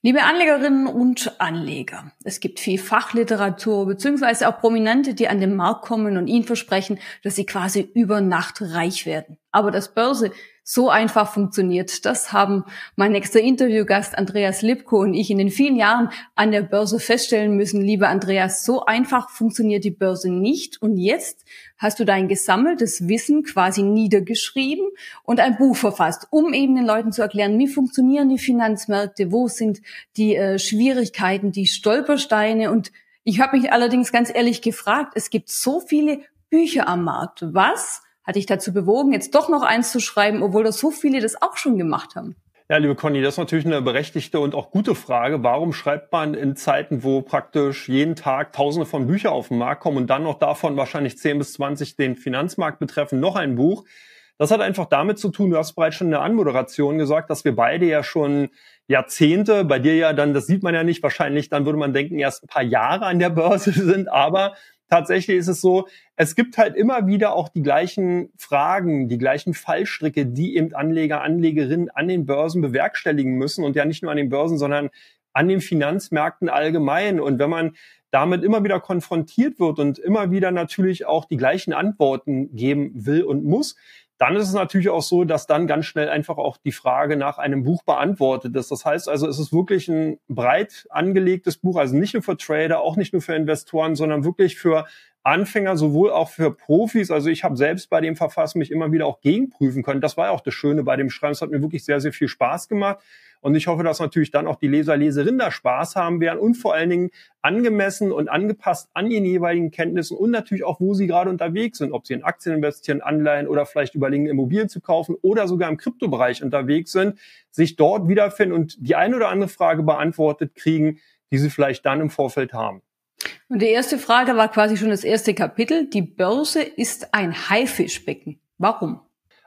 Liebe Anlegerinnen und Anleger, es gibt viel Fachliteratur beziehungsweise auch Prominente, die an den Markt kommen und ihnen versprechen, dass sie quasi über Nacht reich werden. Aber dass Börse so einfach funktioniert, das haben mein nächster Interviewgast Andreas Lipko und ich in den vielen Jahren an der Börse feststellen müssen. Lieber Andreas, so einfach funktioniert die Börse nicht. Und jetzt hast du dein gesammeltes Wissen quasi niedergeschrieben und ein Buch verfasst, um eben den Leuten zu erklären, wie funktionieren die Finanzmärkte, wo sind die äh, Schwierigkeiten, die Stolpersteine. Und ich habe mich allerdings ganz ehrlich gefragt, es gibt so viele Bücher am Markt. Was hat dich dazu bewogen, jetzt doch noch eins zu schreiben, obwohl das so viele das auch schon gemacht haben? Ja, liebe Conny, das ist natürlich eine berechtigte und auch gute Frage. Warum schreibt man in Zeiten, wo praktisch jeden Tag Tausende von Büchern auf den Markt kommen und dann noch davon wahrscheinlich 10 bis 20 den Finanzmarkt betreffen, noch ein Buch? Das hat einfach damit zu tun, du hast bereits schon in der Anmoderation gesagt, dass wir beide ja schon Jahrzehnte, bei dir ja dann, das sieht man ja nicht, wahrscheinlich dann würde man denken, erst ein paar Jahre an der Börse sind, aber tatsächlich ist es so, es gibt halt immer wieder auch die gleichen Fragen, die gleichen Fallstricke, die eben Anleger, Anlegerinnen an den Börsen bewerkstelligen müssen und ja nicht nur an den Börsen, sondern an den Finanzmärkten allgemein. Und wenn man damit immer wieder konfrontiert wird und immer wieder natürlich auch die gleichen Antworten geben will und muss, dann ist es natürlich auch so, dass dann ganz schnell einfach auch die Frage nach einem Buch beantwortet ist. Das heißt also, es ist wirklich ein breit angelegtes Buch, also nicht nur für Trader, auch nicht nur für Investoren, sondern wirklich für Anfänger, sowohl auch für Profis. Also ich habe selbst bei dem Verfassen mich immer wieder auch gegenprüfen können. Das war ja auch das Schöne bei dem Schreiben. Es hat mir wirklich sehr, sehr viel Spaß gemacht. Und ich hoffe, dass natürlich dann auch die Leser, Leserinnen da Spaß haben werden und vor allen Dingen angemessen und angepasst an ihren jeweiligen Kenntnissen und natürlich auch, wo sie gerade unterwegs sind, ob sie in Aktien investieren, Anleihen oder vielleicht überlegen, Immobilien zu kaufen oder sogar im Kryptobereich unterwegs sind, sich dort wiederfinden und die eine oder andere Frage beantwortet kriegen, die sie vielleicht dann im Vorfeld haben. Und die erste Frage war quasi schon das erste Kapitel. Die Börse ist ein Haifischbecken. Warum?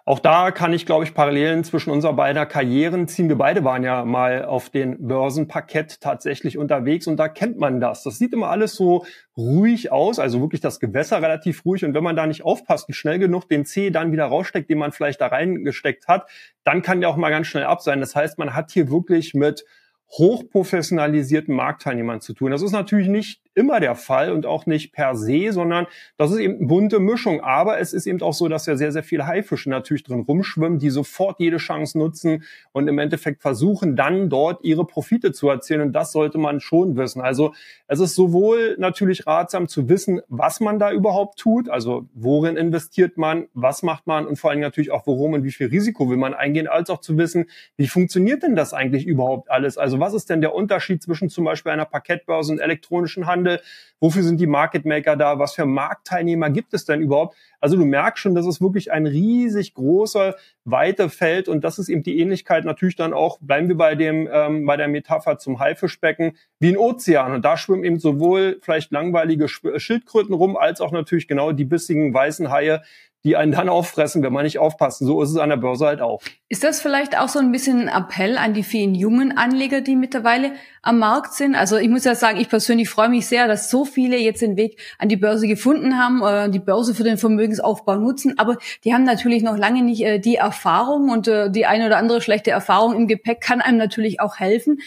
Auch da kann ich, glaube ich, Parallelen zwischen unserer beider Karrieren ziehen. Wir beide waren ja mal auf den Börsenparkett tatsächlich unterwegs und da kennt man das. Das sieht immer alles so ruhig aus, also wirklich das Gewässer relativ ruhig. Und wenn man da nicht aufpasst und schnell genug den Zeh dann wieder raussteckt, den man vielleicht da reingesteckt hat, dann kann der auch mal ganz schnell ab sein. Das heißt, man hat hier wirklich mit hochprofessionalisierten Marktteilnehmern zu tun. Das ist natürlich nicht immer der Fall und auch nicht per se, sondern das ist eben eine bunte Mischung. Aber es ist eben auch so, dass ja sehr, sehr viele Haifische natürlich drin rumschwimmen, die sofort jede Chance nutzen und im Endeffekt versuchen, dann dort ihre Profite zu erzielen. Und das sollte man schon wissen. Also es ist sowohl natürlich ratsam zu wissen, was man da überhaupt tut, also worin investiert man, was macht man und vor allem natürlich auch, worum und wie viel Risiko will man eingehen, als auch zu wissen, wie funktioniert denn das eigentlich überhaupt alles? Also was ist denn der Unterschied zwischen zum Beispiel einer Parkettbörse und elektronischen Handel? Handel? Wofür sind die Market Maker da? Was für Marktteilnehmer gibt es denn überhaupt? Also du merkst schon, das ist wirklich ein riesig großer, weiter Feld und das ist eben die Ähnlichkeit natürlich dann auch, bleiben wir bei dem, ähm, bei der Metapher zum Haifischbecken, wie ein Ozean. Und da schwimmen eben sowohl vielleicht langweilige Schildkröten rum, als auch natürlich genau die bissigen weißen Haie, die einen dann auffressen, wenn man nicht aufpasst. So ist es an der Börse halt auch. Ist das vielleicht auch so ein bisschen ein Appell an die vielen jungen Anleger, die mittlerweile am Markt sind? Also ich muss ja sagen, ich persönlich freue mich sehr, dass so viele jetzt den Weg an die Börse gefunden haben, äh, die Börse für den Vermögensaufbau nutzen, aber die haben natürlich noch lange nicht äh, die Erfahrung und äh, die eine oder andere schlechte Erfahrung im Gepäck kann einem natürlich auch helfen.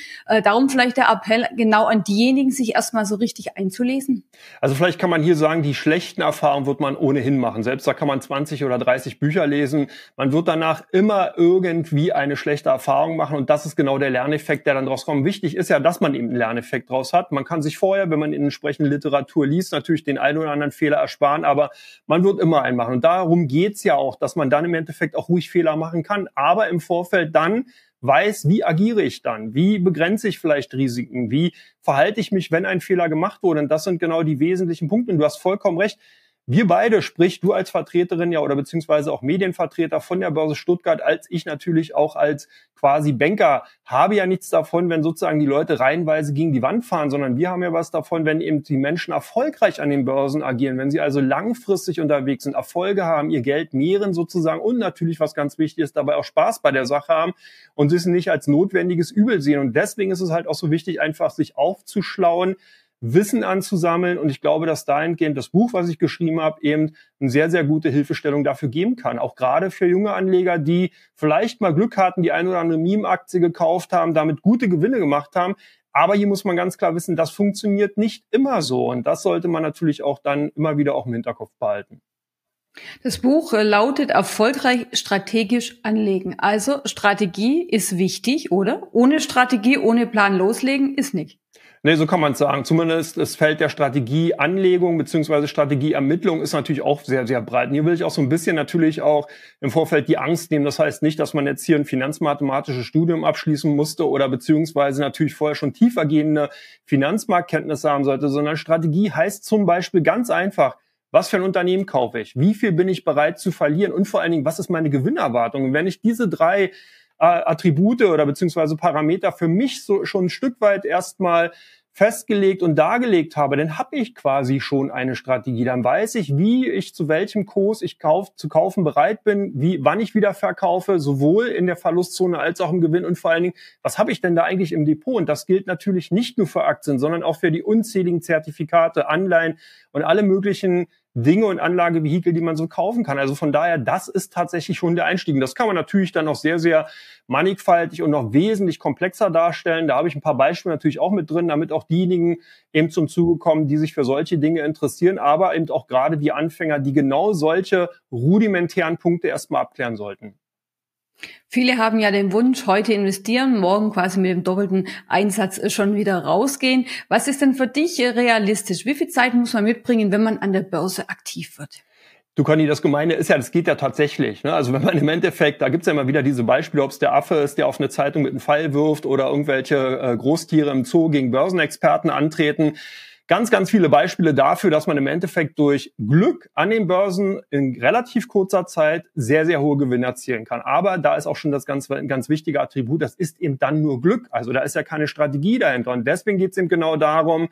Darum vielleicht der Appell genau an diejenigen, sich erstmal so richtig einzulesen. Also vielleicht kann man hier sagen, die schlechten Erfahrungen wird man ohnehin machen. Selbst da kann man 20 oder 30 Bücher lesen. Man wird danach immer irgendwie eine schlechte Erfahrung machen und das ist genau der Lerneffekt, der dann draus kommt. Wichtig ist ja, dass man eben einen Lerneffekt draus hat. Man kann sich vorher, wenn man in entsprechende Literatur liest, natürlich den einen oder anderen Fehler ersparen, aber man wird immer einen machen. Und darum geht's ja auch, dass man dann im Endeffekt auch ruhig Fehler machen kann, aber im Vorfeld dann weiß, wie agiere ich dann? Wie begrenze ich vielleicht Risiken? Wie verhalte ich mich, wenn ein Fehler gemacht wurde? Und das sind genau die wesentlichen Punkte. Und du hast vollkommen recht wir beide, sprich du als Vertreterin ja oder beziehungsweise auch Medienvertreter von der Börse Stuttgart, als ich natürlich auch als quasi Banker, habe ja nichts davon, wenn sozusagen die Leute reihenweise gegen die Wand fahren, sondern wir haben ja was davon, wenn eben die Menschen erfolgreich an den Börsen agieren, wenn sie also langfristig unterwegs sind, Erfolge haben, ihr Geld mehren sozusagen und natürlich, was ganz wichtig ist, dabei auch Spaß bei der Sache haben und sie es nicht als notwendiges Übel sehen. Und deswegen ist es halt auch so wichtig, einfach sich aufzuschlauen, Wissen anzusammeln. Und ich glaube, dass dahingehend das Buch, was ich geschrieben habe, eben eine sehr, sehr gute Hilfestellung dafür geben kann. Auch gerade für junge Anleger, die vielleicht mal Glück hatten, die ein oder andere Meme-Aktie gekauft haben, damit gute Gewinne gemacht haben. Aber hier muss man ganz klar wissen, das funktioniert nicht immer so. Und das sollte man natürlich auch dann immer wieder auch im Hinterkopf behalten. Das Buch äh, lautet Erfolgreich strategisch anlegen. Also Strategie ist wichtig, oder? Ohne Strategie, ohne Plan loslegen ist nicht. Nee, so kann man es sagen. Zumindest das Feld der Strategieanlegung beziehungsweise Strategieermittlung ist natürlich auch sehr, sehr breit. Und hier will ich auch so ein bisschen natürlich auch im Vorfeld die Angst nehmen. Das heißt nicht, dass man jetzt hier ein finanzmathematisches Studium abschließen musste oder beziehungsweise natürlich vorher schon tiefergehende Finanzmarktkenntnisse haben sollte, sondern Strategie heißt zum Beispiel ganz einfach, was für ein Unternehmen kaufe ich? Wie viel bin ich bereit zu verlieren? Und vor allen Dingen, was ist meine Gewinnerwartung? Und wenn ich diese drei Attribute oder beziehungsweise Parameter für mich so schon ein Stück weit erstmal festgelegt und dargelegt habe, dann habe ich quasi schon eine Strategie. Dann weiß ich, wie ich zu welchem Kurs ich kauf, zu kaufen bereit bin, wie, wann ich wieder verkaufe, sowohl in der Verlustzone als auch im Gewinn und vor allen Dingen, was habe ich denn da eigentlich im Depot? Und das gilt natürlich nicht nur für Aktien, sondern auch für die unzähligen Zertifikate, Anleihen und alle möglichen Dinge und Anlagevehikel, die man so kaufen kann. Also von daher, das ist tatsächlich schon der Einstieg. Und das kann man natürlich dann noch sehr, sehr mannigfaltig und noch wesentlich komplexer darstellen. Da habe ich ein paar Beispiele natürlich auch mit drin, damit auch diejenigen eben zum Zuge kommen, die sich für solche Dinge interessieren, aber eben auch gerade die Anfänger, die genau solche rudimentären Punkte erstmal abklären sollten. Viele haben ja den Wunsch, heute investieren, morgen quasi mit dem doppelten Einsatz schon wieder rausgehen. Was ist denn für dich realistisch? Wie viel Zeit muss man mitbringen, wenn man an der Börse aktiv wird? Du Conny, das Gemeine ist ja, das geht ja tatsächlich. Ne? Also wenn man im Endeffekt, da gibt's ja immer wieder diese Beispiele, ob es der Affe ist, der auf eine Zeitung mit einem Pfeil wirft oder irgendwelche äh, Großtiere im Zoo gegen Börsenexperten antreten ganz, ganz viele Beispiele dafür, dass man im Endeffekt durch Glück an den Börsen in relativ kurzer Zeit sehr, sehr hohe Gewinne erzielen kann. Aber da ist auch schon das ganz, ganz wichtige Attribut, das ist eben dann nur Glück. Also da ist ja keine Strategie dahinter. Und deswegen geht es eben genau darum,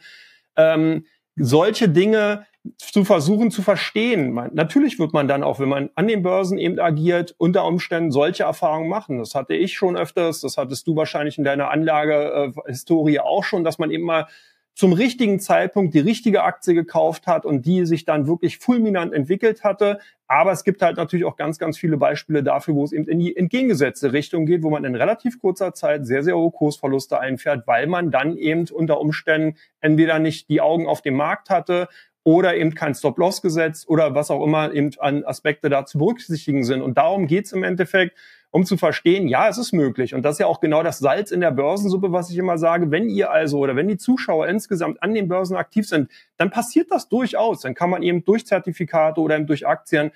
ähm, solche Dinge zu versuchen zu verstehen. Man, natürlich wird man dann auch, wenn man an den Börsen eben agiert, unter Umständen solche Erfahrungen machen. Das hatte ich schon öfters, das hattest du wahrscheinlich in deiner Anlagehistorie auch schon, dass man eben mal zum richtigen Zeitpunkt die richtige Aktie gekauft hat und die sich dann wirklich fulminant entwickelt hatte. Aber es gibt halt natürlich auch ganz, ganz viele Beispiele dafür, wo es eben in die entgegengesetzte Richtung geht, wo man in relativ kurzer Zeit sehr, sehr hohe Kursverluste einfährt, weil man dann eben unter Umständen entweder nicht die Augen auf dem Markt hatte oder eben kein Stop-Loss gesetzt oder was auch immer eben an Aspekte da zu berücksichtigen sind. Und darum geht's im Endeffekt um zu verstehen, ja, es ist möglich. Und das ist ja auch genau das Salz in der Börsensuppe, was ich immer sage. Wenn ihr also oder wenn die Zuschauer insgesamt an den Börsen aktiv sind, dann passiert das durchaus. Dann kann man eben durch Zertifikate oder eben durch Aktien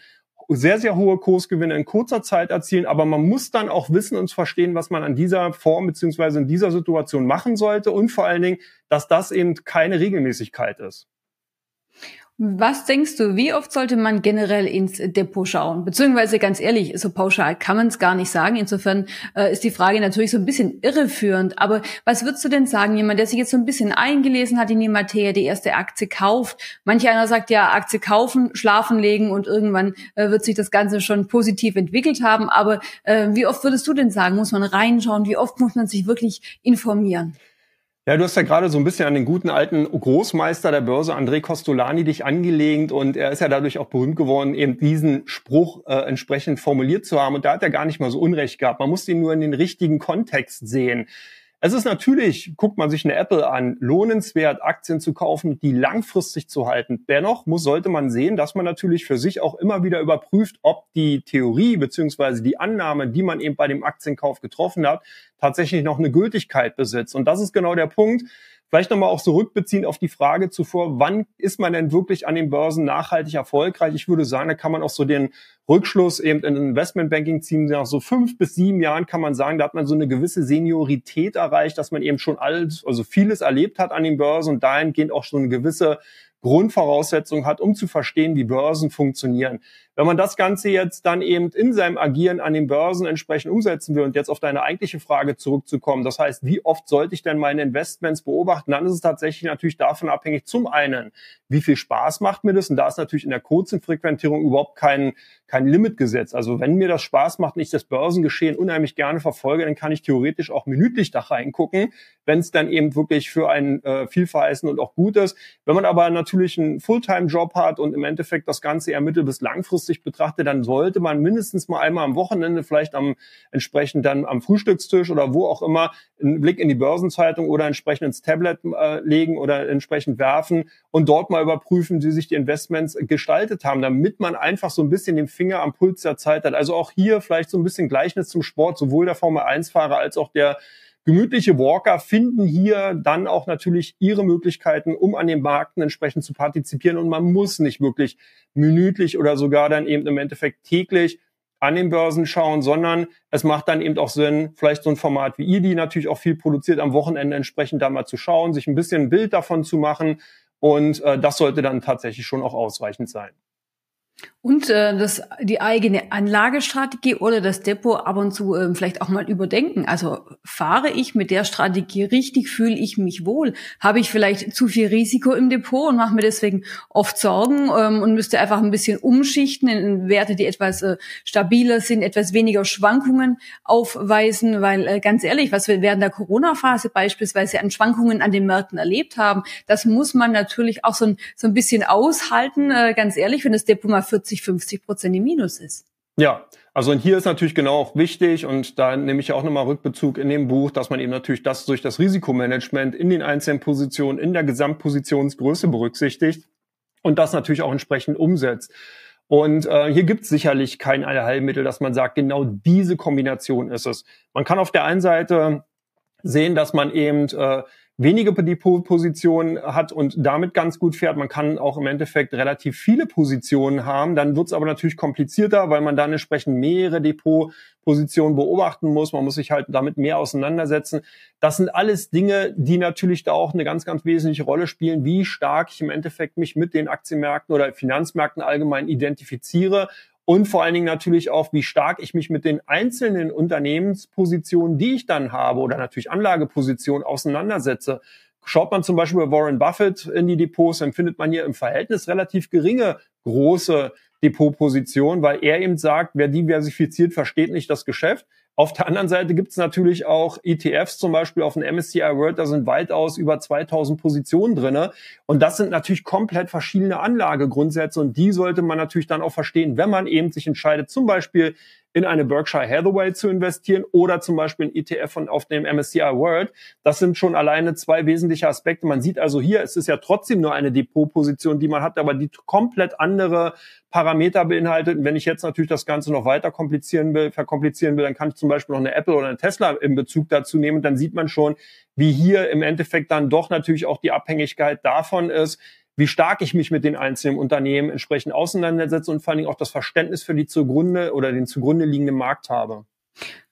sehr, sehr hohe Kursgewinne in kurzer Zeit erzielen. Aber man muss dann auch wissen und verstehen, was man an dieser Form beziehungsweise in dieser Situation machen sollte und vor allen Dingen, dass das eben keine Regelmäßigkeit ist. Was denkst du, wie oft sollte man generell ins Depot schauen? Beziehungsweise ganz ehrlich, so pauschal kann man es gar nicht sagen. Insofern äh, ist die Frage natürlich so ein bisschen irreführend. Aber was würdest du denn sagen, jemand, der sich jetzt so ein bisschen eingelesen hat in die Materie, die erste Aktie kauft? Manch einer sagt ja, Aktie kaufen, schlafen legen und irgendwann äh, wird sich das Ganze schon positiv entwickelt haben. Aber äh, wie oft würdest du denn sagen, muss man reinschauen? Wie oft muss man sich wirklich informieren? Ja, du hast ja gerade so ein bisschen an den guten alten Großmeister der Börse, André Costolani, dich angelegt und er ist ja dadurch auch berühmt geworden, eben diesen Spruch äh, entsprechend formuliert zu haben und da hat er gar nicht mal so Unrecht gehabt. Man muss ihn nur in den richtigen Kontext sehen. Es ist natürlich, guckt man sich eine Apple an, lohnenswert, Aktien zu kaufen, die langfristig zu halten. Dennoch muss, sollte man sehen, dass man natürlich für sich auch immer wieder überprüft, ob die Theorie beziehungsweise die Annahme, die man eben bei dem Aktienkauf getroffen hat, tatsächlich noch eine Gültigkeit besitzt. Und das ist genau der Punkt. Vielleicht nochmal auch zurückbeziehend auf die Frage zuvor, wann ist man denn wirklich an den Börsen nachhaltig erfolgreich? Ich würde sagen, da kann man auch so den Rückschluss eben in Investmentbanking ziehen. Nach so fünf bis sieben Jahren kann man sagen, da hat man so eine gewisse Seniorität erreicht, dass man eben schon alles, also vieles erlebt hat an den Börsen und dahingehend auch schon eine gewisse Grundvoraussetzungen hat, um zu verstehen, wie Börsen funktionieren. Wenn man das Ganze jetzt dann eben in seinem Agieren an den Börsen entsprechend umsetzen will und jetzt auf deine eigentliche Frage zurückzukommen, das heißt, wie oft sollte ich denn meine Investments beobachten, dann ist es tatsächlich natürlich davon abhängig, zum einen, wie viel Spaß macht mir das? Und da ist natürlich in der kurzen Frequentierung überhaupt kein, kein Limit gesetzt. Also wenn mir das Spaß macht und ich das Börsengeschehen unheimlich gerne verfolge, dann kann ich theoretisch auch minütlich da reingucken, wenn es dann eben wirklich für einen äh, vielverheißen und auch gut ist. Wenn man aber natürlich einen Fulltime-Job hat und im Endeffekt das Ganze eher mittel- bis langfristig betrachtet, dann sollte man mindestens mal einmal am Wochenende, vielleicht am entsprechend dann am Frühstückstisch oder wo auch immer, einen Blick in die Börsenzeitung oder entsprechend ins Tablet äh, legen oder entsprechend werfen und dort mal überprüfen, wie sich die Investments gestaltet haben, damit man einfach so ein bisschen den Finger am Puls der Zeit hat. Also auch hier vielleicht so ein bisschen Gleichnis zum Sport, sowohl der Formel 1-Fahrer als auch der gemütliche Walker finden hier dann auch natürlich ihre Möglichkeiten, um an den Märkten entsprechend zu partizipieren. Und man muss nicht wirklich minütlich oder sogar dann eben im Endeffekt täglich an den Börsen schauen, sondern es macht dann eben auch Sinn, vielleicht so ein Format wie ihr, die natürlich auch viel produziert, am Wochenende entsprechend da mal zu schauen, sich ein bisschen ein Bild davon zu machen. Und äh, das sollte dann tatsächlich schon auch ausreichend sein. Und äh, das, die eigene Anlagestrategie oder das Depot ab und zu äh, vielleicht auch mal überdenken. Also fahre ich mit der Strategie richtig, fühle ich mich wohl? Habe ich vielleicht zu viel Risiko im Depot und mache mir deswegen oft Sorgen ähm, und müsste einfach ein bisschen umschichten in Werte, die etwas äh, stabiler sind, etwas weniger Schwankungen aufweisen? Weil äh, ganz ehrlich, was wir während der Corona-Phase beispielsweise an Schwankungen an den Märkten erlebt haben, das muss man natürlich auch so ein, so ein bisschen aushalten. Äh, ganz ehrlich, wenn das Depot mal 40, 50 Prozent im Minus ist. Ja, also und hier ist natürlich genau auch wichtig und da nehme ich auch nochmal Rückbezug in dem Buch, dass man eben natürlich das durch das Risikomanagement in den einzelnen Positionen, in der Gesamtpositionsgröße berücksichtigt und das natürlich auch entsprechend umsetzt. Und äh, hier gibt es sicherlich kein Allheilmittel, dass man sagt, genau diese Kombination ist es. Man kann auf der einen Seite sehen, dass man eben äh, wenige Depotpositionen hat und damit ganz gut fährt. Man kann auch im Endeffekt relativ viele Positionen haben. Dann wird es aber natürlich komplizierter, weil man dann entsprechend mehrere Depotpositionen beobachten muss. Man muss sich halt damit mehr auseinandersetzen. Das sind alles Dinge, die natürlich da auch eine ganz, ganz wesentliche Rolle spielen, wie stark ich im Endeffekt mich mit den Aktienmärkten oder Finanzmärkten allgemein identifiziere und vor allen Dingen natürlich auch, wie stark ich mich mit den einzelnen Unternehmenspositionen, die ich dann habe oder natürlich Anlagepositionen auseinandersetze. Schaut man zum Beispiel bei Warren Buffett in die Depots, dann findet man hier im Verhältnis relativ geringe große Depotpositionen, weil er eben sagt, wer diversifiziert, versteht nicht das Geschäft. Auf der anderen Seite gibt es natürlich auch ETFs, zum Beispiel auf dem MSCI World, da sind weitaus über 2000 Positionen drinne. Und das sind natürlich komplett verschiedene Anlagegrundsätze und die sollte man natürlich dann auch verstehen, wenn man eben sich entscheidet, zum Beispiel in eine Berkshire Hathaway zu investieren oder zum Beispiel ein ETF von, auf dem MSCI World. Das sind schon alleine zwei wesentliche Aspekte. Man sieht also hier, es ist ja trotzdem nur eine Depotposition, die man hat, aber die komplett andere Parameter beinhaltet. Und wenn ich jetzt natürlich das Ganze noch weiter komplizieren will, verkomplizieren will, dann kann ich zum Beispiel noch eine Apple oder eine Tesla in Bezug dazu nehmen. Dann sieht man schon, wie hier im Endeffekt dann doch natürlich auch die Abhängigkeit davon ist, wie stark ich mich mit den einzelnen Unternehmen entsprechend auseinandersetze und vor allen Dingen auch das Verständnis für die zugrunde oder den zugrunde liegenden Markt habe.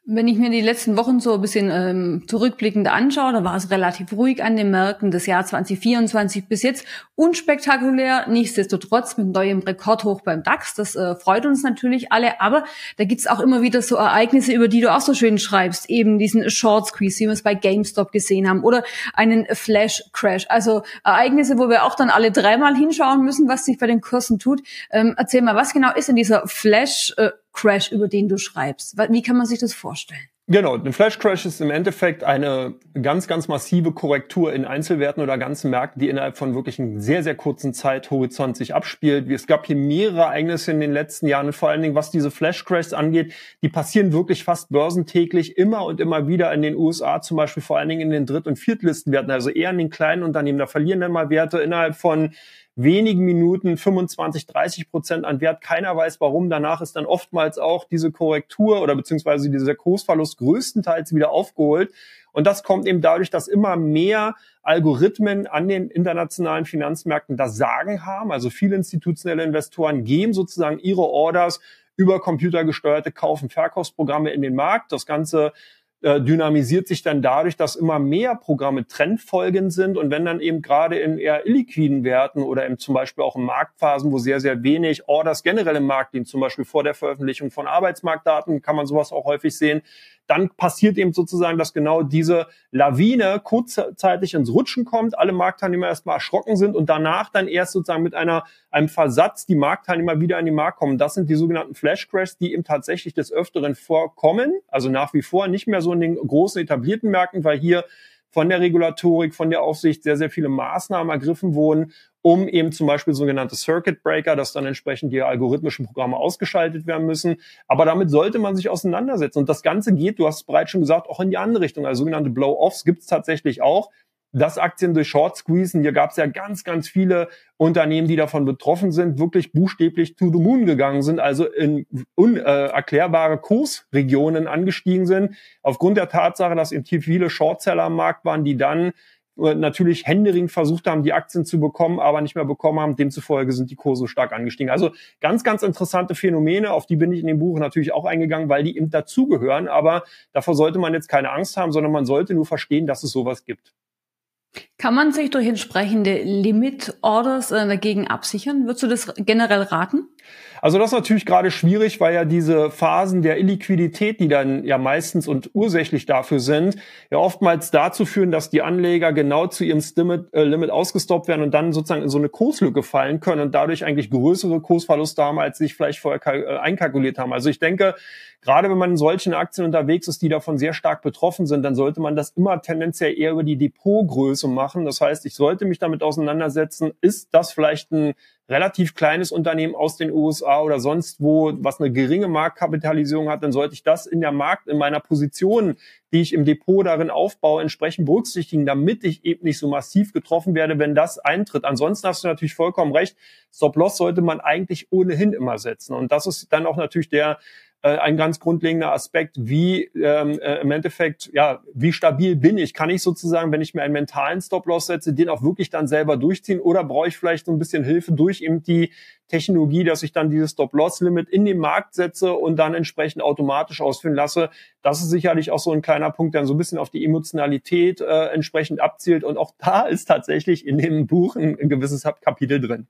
Wenn ich mir die letzten Wochen so ein bisschen ähm, zurückblickend anschaue, da war es relativ ruhig an den Märkten. Das Jahr 2024 bis jetzt unspektakulär, nichtsdestotrotz mit neuem Rekordhoch beim DAX. Das äh, freut uns natürlich alle. Aber da gibt's auch immer wieder so Ereignisse, über die du auch so schön schreibst. Eben diesen Short Squeeze, wie wir es bei GameStop gesehen haben, oder einen Flash Crash. Also Ereignisse, wo wir auch dann alle dreimal hinschauen müssen, was sich bei den Kursen tut. Ähm, erzähl mal, was genau ist denn dieser Flash äh, Crash, über den du schreibst? Wie kann man sich das vorstellen? Genau, ein Flash Crash ist im Endeffekt eine ganz, ganz massive Korrektur in Einzelwerten oder ganzen Märkten, die innerhalb von wirklich einem sehr, sehr kurzen Zeithorizont sich abspielt. Es gab hier mehrere Ereignisse in den letzten Jahren und vor allen Dingen, was diese Flash Crashs angeht, die passieren wirklich fast börsentäglich immer und immer wieder in den USA, zum Beispiel vor allen Dingen in den Dritt- und Viertlistenwerten, also eher in den kleinen Unternehmen. Da verlieren dann mal Werte innerhalb von wenigen Minuten 25, 30 Prozent an Wert. Keiner weiß warum. Danach ist dann oftmals auch diese Korrektur oder beziehungsweise dieser Kursverlust größtenteils wieder aufgeholt. Und das kommt eben dadurch, dass immer mehr Algorithmen an den internationalen Finanzmärkten das Sagen haben. Also viele institutionelle Investoren geben sozusagen ihre Orders über computergesteuerte Kauf- und Verkaufsprogramme in den Markt. Das Ganze äh, dynamisiert sich dann dadurch, dass immer mehr Programme trendfolgend sind und wenn dann eben gerade in eher illiquiden Werten oder eben zum Beispiel auch in Marktphasen, wo sehr, sehr wenig Orders generell im Markt liegen, zum Beispiel vor der Veröffentlichung von Arbeitsmarktdaten, kann man sowas auch häufig sehen, dann passiert eben sozusagen, dass genau diese Lawine kurzzeitig ins Rutschen kommt, alle Marktteilnehmer erstmal erschrocken sind und danach dann erst sozusagen mit einer, einem Versatz die Marktteilnehmer wieder in die Markt kommen. Das sind die sogenannten Flash Crashs, die eben tatsächlich des Öfteren vorkommen, also nach wie vor nicht mehr so in den großen etablierten Märkten, weil hier von der Regulatorik, von der Aufsicht sehr, sehr viele Maßnahmen ergriffen wurden, um eben zum Beispiel sogenannte Circuit Breaker, dass dann entsprechend die algorithmischen Programme ausgeschaltet werden müssen. Aber damit sollte man sich auseinandersetzen. Und das Ganze geht, du hast es bereits schon gesagt, auch in die andere Richtung. Also sogenannte Blow-Offs gibt es tatsächlich auch dass Aktien durch Short squeezen. Hier gab es ja ganz, ganz viele Unternehmen, die davon betroffen sind, wirklich buchstäblich to the moon gegangen sind, also in unerklärbare Kursregionen angestiegen sind, aufgrund der Tatsache, dass eben viele Shortseller am Markt waren, die dann äh, natürlich händeringend versucht haben, die Aktien zu bekommen, aber nicht mehr bekommen haben. Demzufolge sind die Kurse stark angestiegen. Also ganz, ganz interessante Phänomene, auf die bin ich in dem Buch natürlich auch eingegangen, weil die eben dazugehören. Aber davor sollte man jetzt keine Angst haben, sondern man sollte nur verstehen, dass es sowas gibt. Kann man sich durch entsprechende Limit-Orders äh, dagegen absichern? Würdest du das generell raten? Also das ist natürlich gerade schwierig, weil ja diese Phasen der Illiquidität, die dann ja meistens und ursächlich dafür sind, ja oftmals dazu führen, dass die Anleger genau zu ihrem Limit, äh, Limit ausgestoppt werden und dann sozusagen in so eine Kurslücke fallen können und dadurch eigentlich größere Kursverluste haben, als sie sich vielleicht vorher äh, einkalkuliert haben. Also ich denke, gerade wenn man in solchen Aktien unterwegs ist, die davon sehr stark betroffen sind, dann sollte man das immer tendenziell eher über die Depotgröße machen. Das heißt, ich sollte mich damit auseinandersetzen, ist das vielleicht ein relativ kleines Unternehmen aus den USA oder sonst wo, was eine geringe Marktkapitalisierung hat, dann sollte ich das in der Markt, in meiner Position, die ich im Depot darin aufbaue, entsprechend berücksichtigen, damit ich eben nicht so massiv getroffen werde, wenn das eintritt. Ansonsten hast du natürlich vollkommen recht. Stop-Loss sollte man eigentlich ohnehin immer setzen. Und das ist dann auch natürlich der äh, ein ganz grundlegender Aspekt, wie ähm, äh, im Endeffekt, ja, wie stabil bin ich? Kann ich sozusagen, wenn ich mir einen mentalen Stop-Loss setze, den auch wirklich dann selber durchziehen oder brauche ich vielleicht so ein bisschen Hilfe durch eben die Technologie, dass ich dann dieses Stop-Loss-Limit in den Markt setze und dann entsprechend automatisch ausführen lasse. Das ist sicherlich auch so ein kleiner Punkt, der so ein bisschen auf die Emotionalität äh, entsprechend abzielt. Und auch da ist tatsächlich in dem Buch ein, ein gewisses Kapitel drin.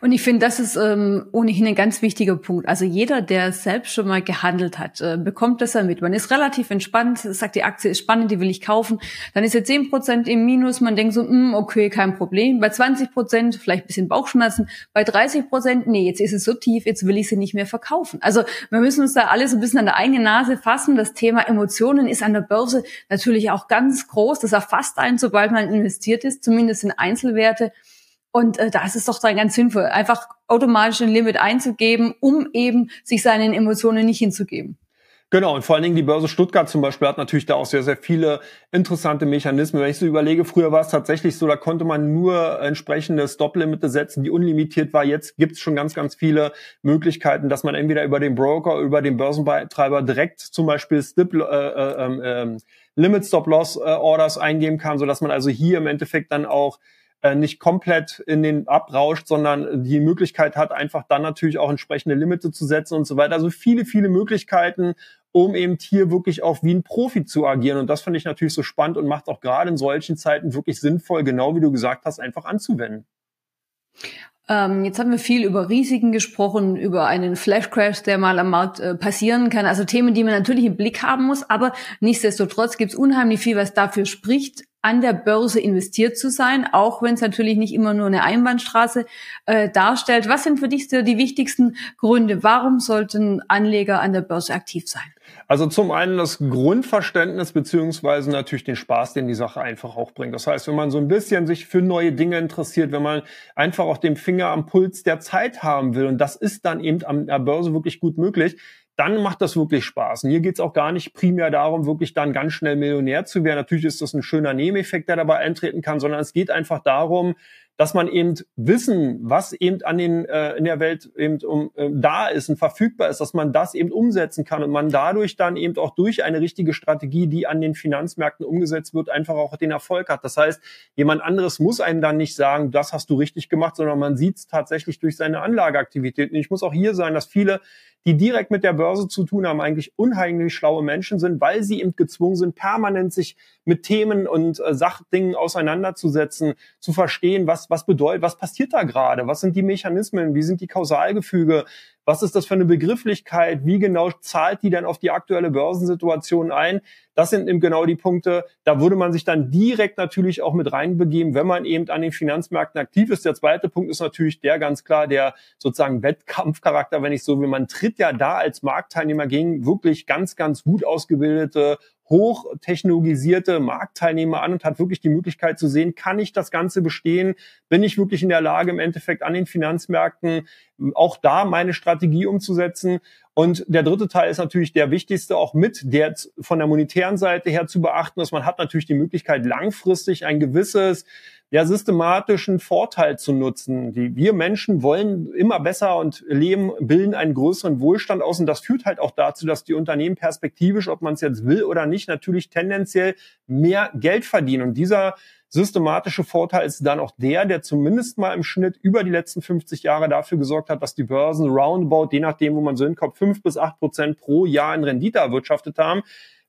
Und ich finde, das ist ähm, ohnehin ein ganz wichtiger Punkt. Also jeder, der selbst schon mal gehandelt hat, äh, bekommt das ja mit. Man ist relativ entspannt, sagt, die Aktie ist spannend, die will ich kaufen. Dann ist jetzt 10% im Minus, man denkt so, mh, hm, okay, kein Problem. Bei 20% vielleicht ein bisschen Bauchschmerzen. Bei 30%, nee, jetzt ist es so tief, jetzt will ich sie nicht mehr verkaufen. Also wir müssen uns da alles ein bisschen an der eigenen Nase fassen. Das Thema Emotionen ist an der Börse natürlich auch ganz groß. Das erfasst einen, sobald man investiert ist, zumindest in Einzelwerte. Und äh, da ist es doch dann ganz sinnvoll, einfach automatisch ein Limit einzugeben, um eben sich seinen Emotionen nicht hinzugeben. Genau, und vor allen Dingen die Börse Stuttgart zum Beispiel hat natürlich da auch sehr, sehr viele interessante Mechanismen. Wenn ich so überlege, früher war es tatsächlich so, da konnte man nur entsprechende Stop-Limite setzen, die unlimitiert war. Jetzt gibt es schon ganz, ganz viele Möglichkeiten, dass man entweder über den Broker, über den Börsenbetreiber direkt zum Beispiel Stip, äh, äh, ähm, äh, Limit Stop-Loss äh, Orders eingeben kann, so dass man also hier im Endeffekt dann auch nicht komplett in den abrauscht, sondern die Möglichkeit hat, einfach dann natürlich auch entsprechende Limite zu setzen und so weiter. Also viele, viele Möglichkeiten, um eben hier wirklich auch wie ein Profi zu agieren. Und das finde ich natürlich so spannend und macht auch gerade in solchen Zeiten wirklich sinnvoll, genau wie du gesagt hast, einfach anzuwenden. Ähm, jetzt haben wir viel über Risiken gesprochen, über einen Flash-Crash, der mal am Markt äh, passieren kann. Also Themen, die man natürlich im Blick haben muss. Aber nichtsdestotrotz gibt es unheimlich viel, was dafür spricht, an der Börse investiert zu sein, auch wenn es natürlich nicht immer nur eine Einbahnstraße äh, darstellt. Was sind für dich so die wichtigsten Gründe? Warum sollten Anleger an der Börse aktiv sein? Also zum einen das Grundverständnis beziehungsweise natürlich den Spaß, den die Sache einfach auch bringt. Das heißt, wenn man so ein bisschen sich für neue Dinge interessiert, wenn man einfach auch den Finger am Puls der Zeit haben will, und das ist dann eben an der Börse wirklich gut möglich, dann macht das wirklich Spaß. Und hier geht es auch gar nicht primär darum, wirklich dann ganz schnell Millionär zu werden. Natürlich ist das ein schöner Nebeneffekt, der dabei eintreten kann, sondern es geht einfach darum, dass man eben Wissen, was eben an den äh, in der Welt eben um, äh, da ist und verfügbar ist, dass man das eben umsetzen kann und man dadurch dann eben auch durch eine richtige Strategie, die an den Finanzmärkten umgesetzt wird, einfach auch den Erfolg hat. Das heißt, jemand anderes muss einem dann nicht sagen, das hast du richtig gemacht, sondern man sieht es tatsächlich durch seine Anlageaktivitäten. Ich muss auch hier sagen, dass viele die direkt mit der Börse zu tun haben, eigentlich unheimlich schlaue Menschen sind, weil sie eben gezwungen sind, permanent sich mit Themen und äh, Sachdingen auseinanderzusetzen, zu verstehen, was, was bedeutet, was passiert da gerade, was sind die Mechanismen, wie sind die Kausalgefüge, was ist das für eine Begrifflichkeit? Wie genau zahlt die denn auf die aktuelle Börsensituation ein? Das sind eben genau die Punkte. Da würde man sich dann direkt natürlich auch mit reinbegeben, wenn man eben an den Finanzmärkten aktiv ist. Der zweite Punkt ist natürlich der ganz klar, der sozusagen Wettkampfcharakter, wenn ich so will. Man tritt ja da als Marktteilnehmer gegen wirklich ganz, ganz gut ausgebildete hochtechnologisierte Marktteilnehmer an und hat wirklich die Möglichkeit zu sehen, kann ich das Ganze bestehen? Bin ich wirklich in der Lage, im Endeffekt an den Finanzmärkten auch da meine Strategie umzusetzen? Und der dritte Teil ist natürlich der wichtigste, auch mit der von der monetären Seite her zu beachten, dass man hat natürlich die Möglichkeit, langfristig ein gewisses ja systematischen Vorteil zu nutzen. Die, wir Menschen wollen immer besser und leben, bilden einen größeren Wohlstand aus und das führt halt auch dazu, dass die Unternehmen perspektivisch, ob man es jetzt will oder nicht, natürlich tendenziell mehr Geld verdienen. Und dieser systematische Vorteil ist dann auch der, der zumindest mal im Schnitt über die letzten 50 Jahre dafür gesorgt hat, dass die Börsen roundabout, je nachdem, wo man so hinkommt, fünf bis acht Prozent pro Jahr in Rendite erwirtschaftet haben.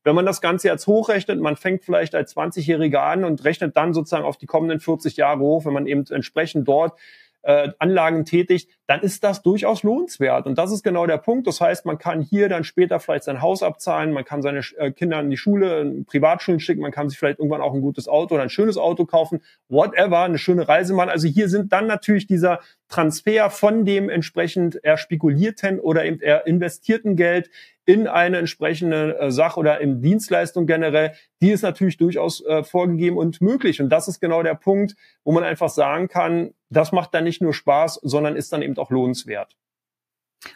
Wenn man das Ganze jetzt hochrechnet, man fängt vielleicht als 20-Jähriger an und rechnet dann sozusagen auf die kommenden 40 Jahre hoch, wenn man eben entsprechend dort äh, Anlagen tätigt, dann ist das durchaus lohnenswert. Und das ist genau der Punkt. Das heißt, man kann hier dann später vielleicht sein Haus abzahlen, man kann seine äh, Kinder in die Schule, in Privatschulen schicken, man kann sich vielleicht irgendwann auch ein gutes Auto oder ein schönes Auto kaufen, whatever, eine schöne Reise machen. Also hier sind dann natürlich dieser Transfer von dem entsprechend eher spekulierten oder eben eher investierten Geld in eine entsprechende äh, Sache oder in Dienstleistung generell, die ist natürlich durchaus äh, vorgegeben und möglich. Und das ist genau der Punkt, wo man einfach sagen kann, das macht dann nicht nur Spaß, sondern ist dann eben auch lohnenswert.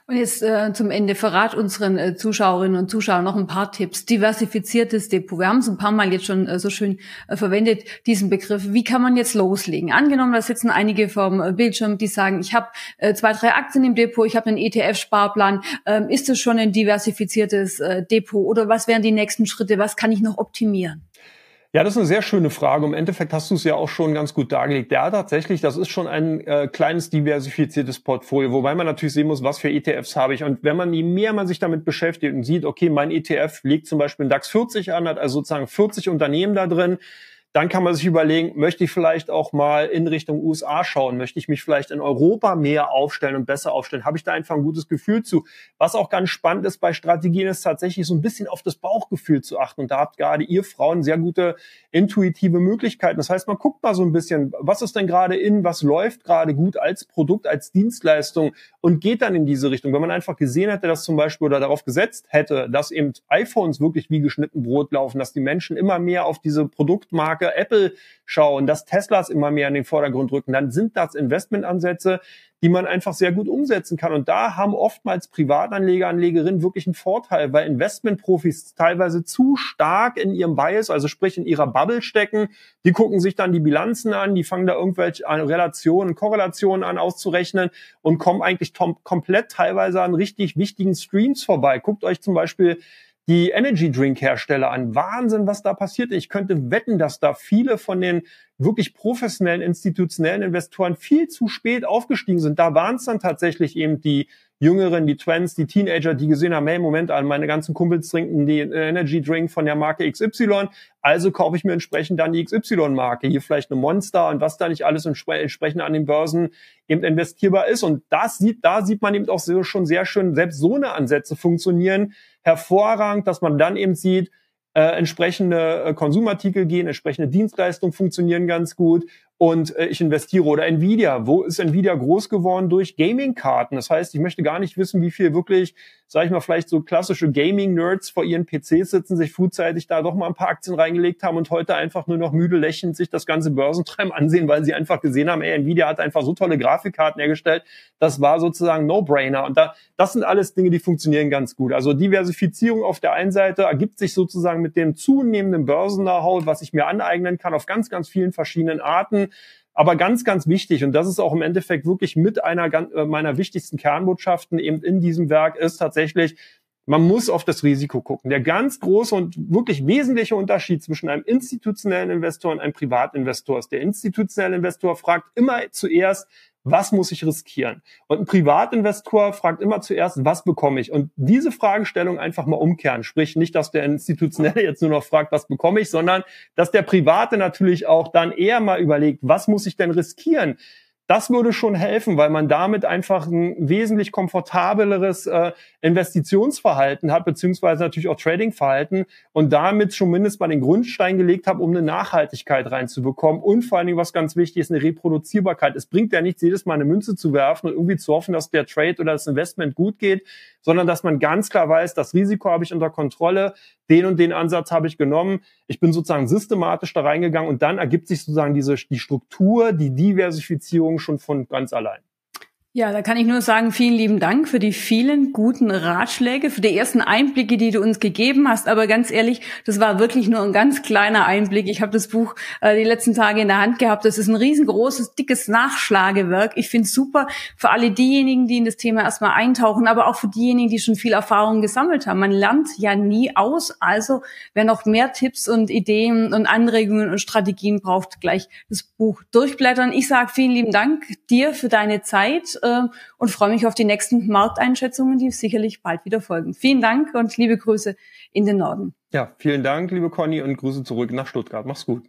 Und jetzt äh, zum Ende verrat unseren äh, Zuschauerinnen und Zuschauern noch ein paar Tipps. Diversifiziertes Depot. Wir haben es ein paar Mal jetzt schon äh, so schön äh, verwendet, diesen Begriff. Wie kann man jetzt loslegen? Angenommen, da sitzen einige vom äh, Bildschirm, die sagen, ich habe äh, zwei, drei Aktien im Depot, ich habe einen ETF-Sparplan. Ähm, ist das schon ein diversifiziertes äh, Depot oder was wären die nächsten Schritte? Was kann ich noch optimieren? Ja, das ist eine sehr schöne Frage. Im Endeffekt hast du es ja auch schon ganz gut dargelegt. Ja, tatsächlich, das ist schon ein äh, kleines diversifiziertes Portfolio, wobei man natürlich sehen muss, was für ETFs habe ich. Und wenn man, je mehr man sich damit beschäftigt und sieht, okay, mein ETF legt zum Beispiel einen DAX 40 an, hat also sozusagen 40 Unternehmen da drin, dann kann man sich überlegen, möchte ich vielleicht auch mal in Richtung USA schauen? Möchte ich mich vielleicht in Europa mehr aufstellen und besser aufstellen? Habe ich da einfach ein gutes Gefühl zu? Was auch ganz spannend ist bei Strategien, ist tatsächlich so ein bisschen auf das Bauchgefühl zu achten. Und da habt gerade ihr Frauen sehr gute intuitive Möglichkeiten. Das heißt, man guckt mal so ein bisschen, was ist denn gerade in, was läuft gerade gut als Produkt, als Dienstleistung und geht dann in diese Richtung. Wenn man einfach gesehen hätte, dass zum Beispiel oder darauf gesetzt hätte, dass eben iPhones wirklich wie geschnitten Brot laufen, dass die Menschen immer mehr auf diese Produktmarke Marke Apple schauen, dass Teslas immer mehr in den Vordergrund rücken, dann sind das Investmentansätze, die man einfach sehr gut umsetzen kann. Und da haben oftmals Privatanleger, Anlegerinnen wirklich einen Vorteil, weil Investmentprofis teilweise zu stark in ihrem Bias, also sprich in ihrer Bubble stecken. Die gucken sich dann die Bilanzen an, die fangen da irgendwelche Relationen, Korrelationen an auszurechnen und kommen eigentlich komplett teilweise an richtig wichtigen Streams vorbei. Guckt euch zum Beispiel die Energy Drink Hersteller an. Wahnsinn, was da passiert. Ich könnte wetten, dass da viele von den wirklich professionellen institutionellen Investoren viel zu spät aufgestiegen sind. Da waren es dann tatsächlich eben die Jüngeren, die Twins, die Teenager, die gesehen haben, hey, Moment an, meine ganzen Kumpels trinken die Energy Drink von der Marke XY, also kaufe ich mir entsprechend dann die XY-Marke. Hier vielleicht eine Monster und was da nicht alles entsprechend an den Börsen eben investierbar ist. Und das sieht, da sieht man eben auch so, schon sehr schön, selbst so eine Ansätze funktionieren hervorragend, dass man dann eben sieht, äh, entsprechende äh, Konsumartikel gehen, entsprechende Dienstleistungen funktionieren ganz gut und äh, ich investiere. Oder Nvidia, wo ist Nvidia groß geworden? Durch Gaming-Karten. Das heißt, ich möchte gar nicht wissen, wie viel wirklich, sage ich mal, vielleicht so klassische Gaming-Nerds vor ihren PCs sitzen, sich frühzeitig da doch mal ein paar Aktien reingelegt haben und heute einfach nur noch müde lächelnd sich das ganze Börsentreiben ansehen, weil sie einfach gesehen haben, ey, Nvidia hat einfach so tolle Grafikkarten hergestellt. Das war sozusagen No-Brainer. Und da, das sind alles Dinge, die funktionieren ganz gut. Also Diversifizierung auf der einen Seite ergibt sich sozusagen mit dem zunehmenden Börsen-Know-how, was ich mir aneignen kann auf ganz, ganz vielen verschiedenen Arten. Aber ganz, ganz wichtig, und das ist auch im Endeffekt wirklich mit einer äh, meiner wichtigsten Kernbotschaften eben in diesem Werk, ist tatsächlich, man muss auf das Risiko gucken. Der ganz große und wirklich wesentliche Unterschied zwischen einem institutionellen Investor und einem Privatinvestor ist, der institutionelle Investor fragt immer zuerst, was muss ich riskieren? Und ein Privatinvestor fragt immer zuerst, was bekomme ich? Und diese Fragestellung einfach mal umkehren. Sprich nicht, dass der Institutionelle jetzt nur noch fragt, was bekomme ich, sondern dass der Private natürlich auch dann eher mal überlegt, was muss ich denn riskieren? Das würde schon helfen, weil man damit einfach ein wesentlich komfortableres äh, Investitionsverhalten hat, beziehungsweise natürlich auch Tradingverhalten und damit mindestens mal den Grundstein gelegt hat, um eine Nachhaltigkeit reinzubekommen und vor allen Dingen, was ganz wichtig ist, eine Reproduzierbarkeit. Es bringt ja nichts, jedes Mal eine Münze zu werfen und irgendwie zu hoffen, dass der Trade oder das Investment gut geht, sondern dass man ganz klar weiß, das Risiko habe ich unter Kontrolle, den und den Ansatz habe ich genommen. Ich bin sozusagen systematisch da reingegangen und dann ergibt sich sozusagen diese, die Struktur, die Diversifizierung schon von ganz allein. Ja, da kann ich nur sagen, vielen lieben Dank für die vielen guten Ratschläge, für die ersten Einblicke, die du uns gegeben hast. Aber ganz ehrlich, das war wirklich nur ein ganz kleiner Einblick. Ich habe das Buch äh, die letzten Tage in der Hand gehabt. Das ist ein riesengroßes, dickes Nachschlagewerk. Ich finde es super für alle diejenigen, die in das Thema erstmal eintauchen, aber auch für diejenigen, die schon viel Erfahrung gesammelt haben. Man lernt ja nie aus. Also wer noch mehr Tipps und Ideen und Anregungen und Strategien braucht, gleich das Buch durchblättern. Ich sage vielen lieben Dank dir für deine Zeit äh, und freue mich auf die nächsten Markteinschätzungen, die sicherlich bald wieder folgen. Vielen Dank und liebe Grüße in den Norden. Ja, vielen Dank, liebe Conny, und Grüße zurück nach Stuttgart. Mach's gut.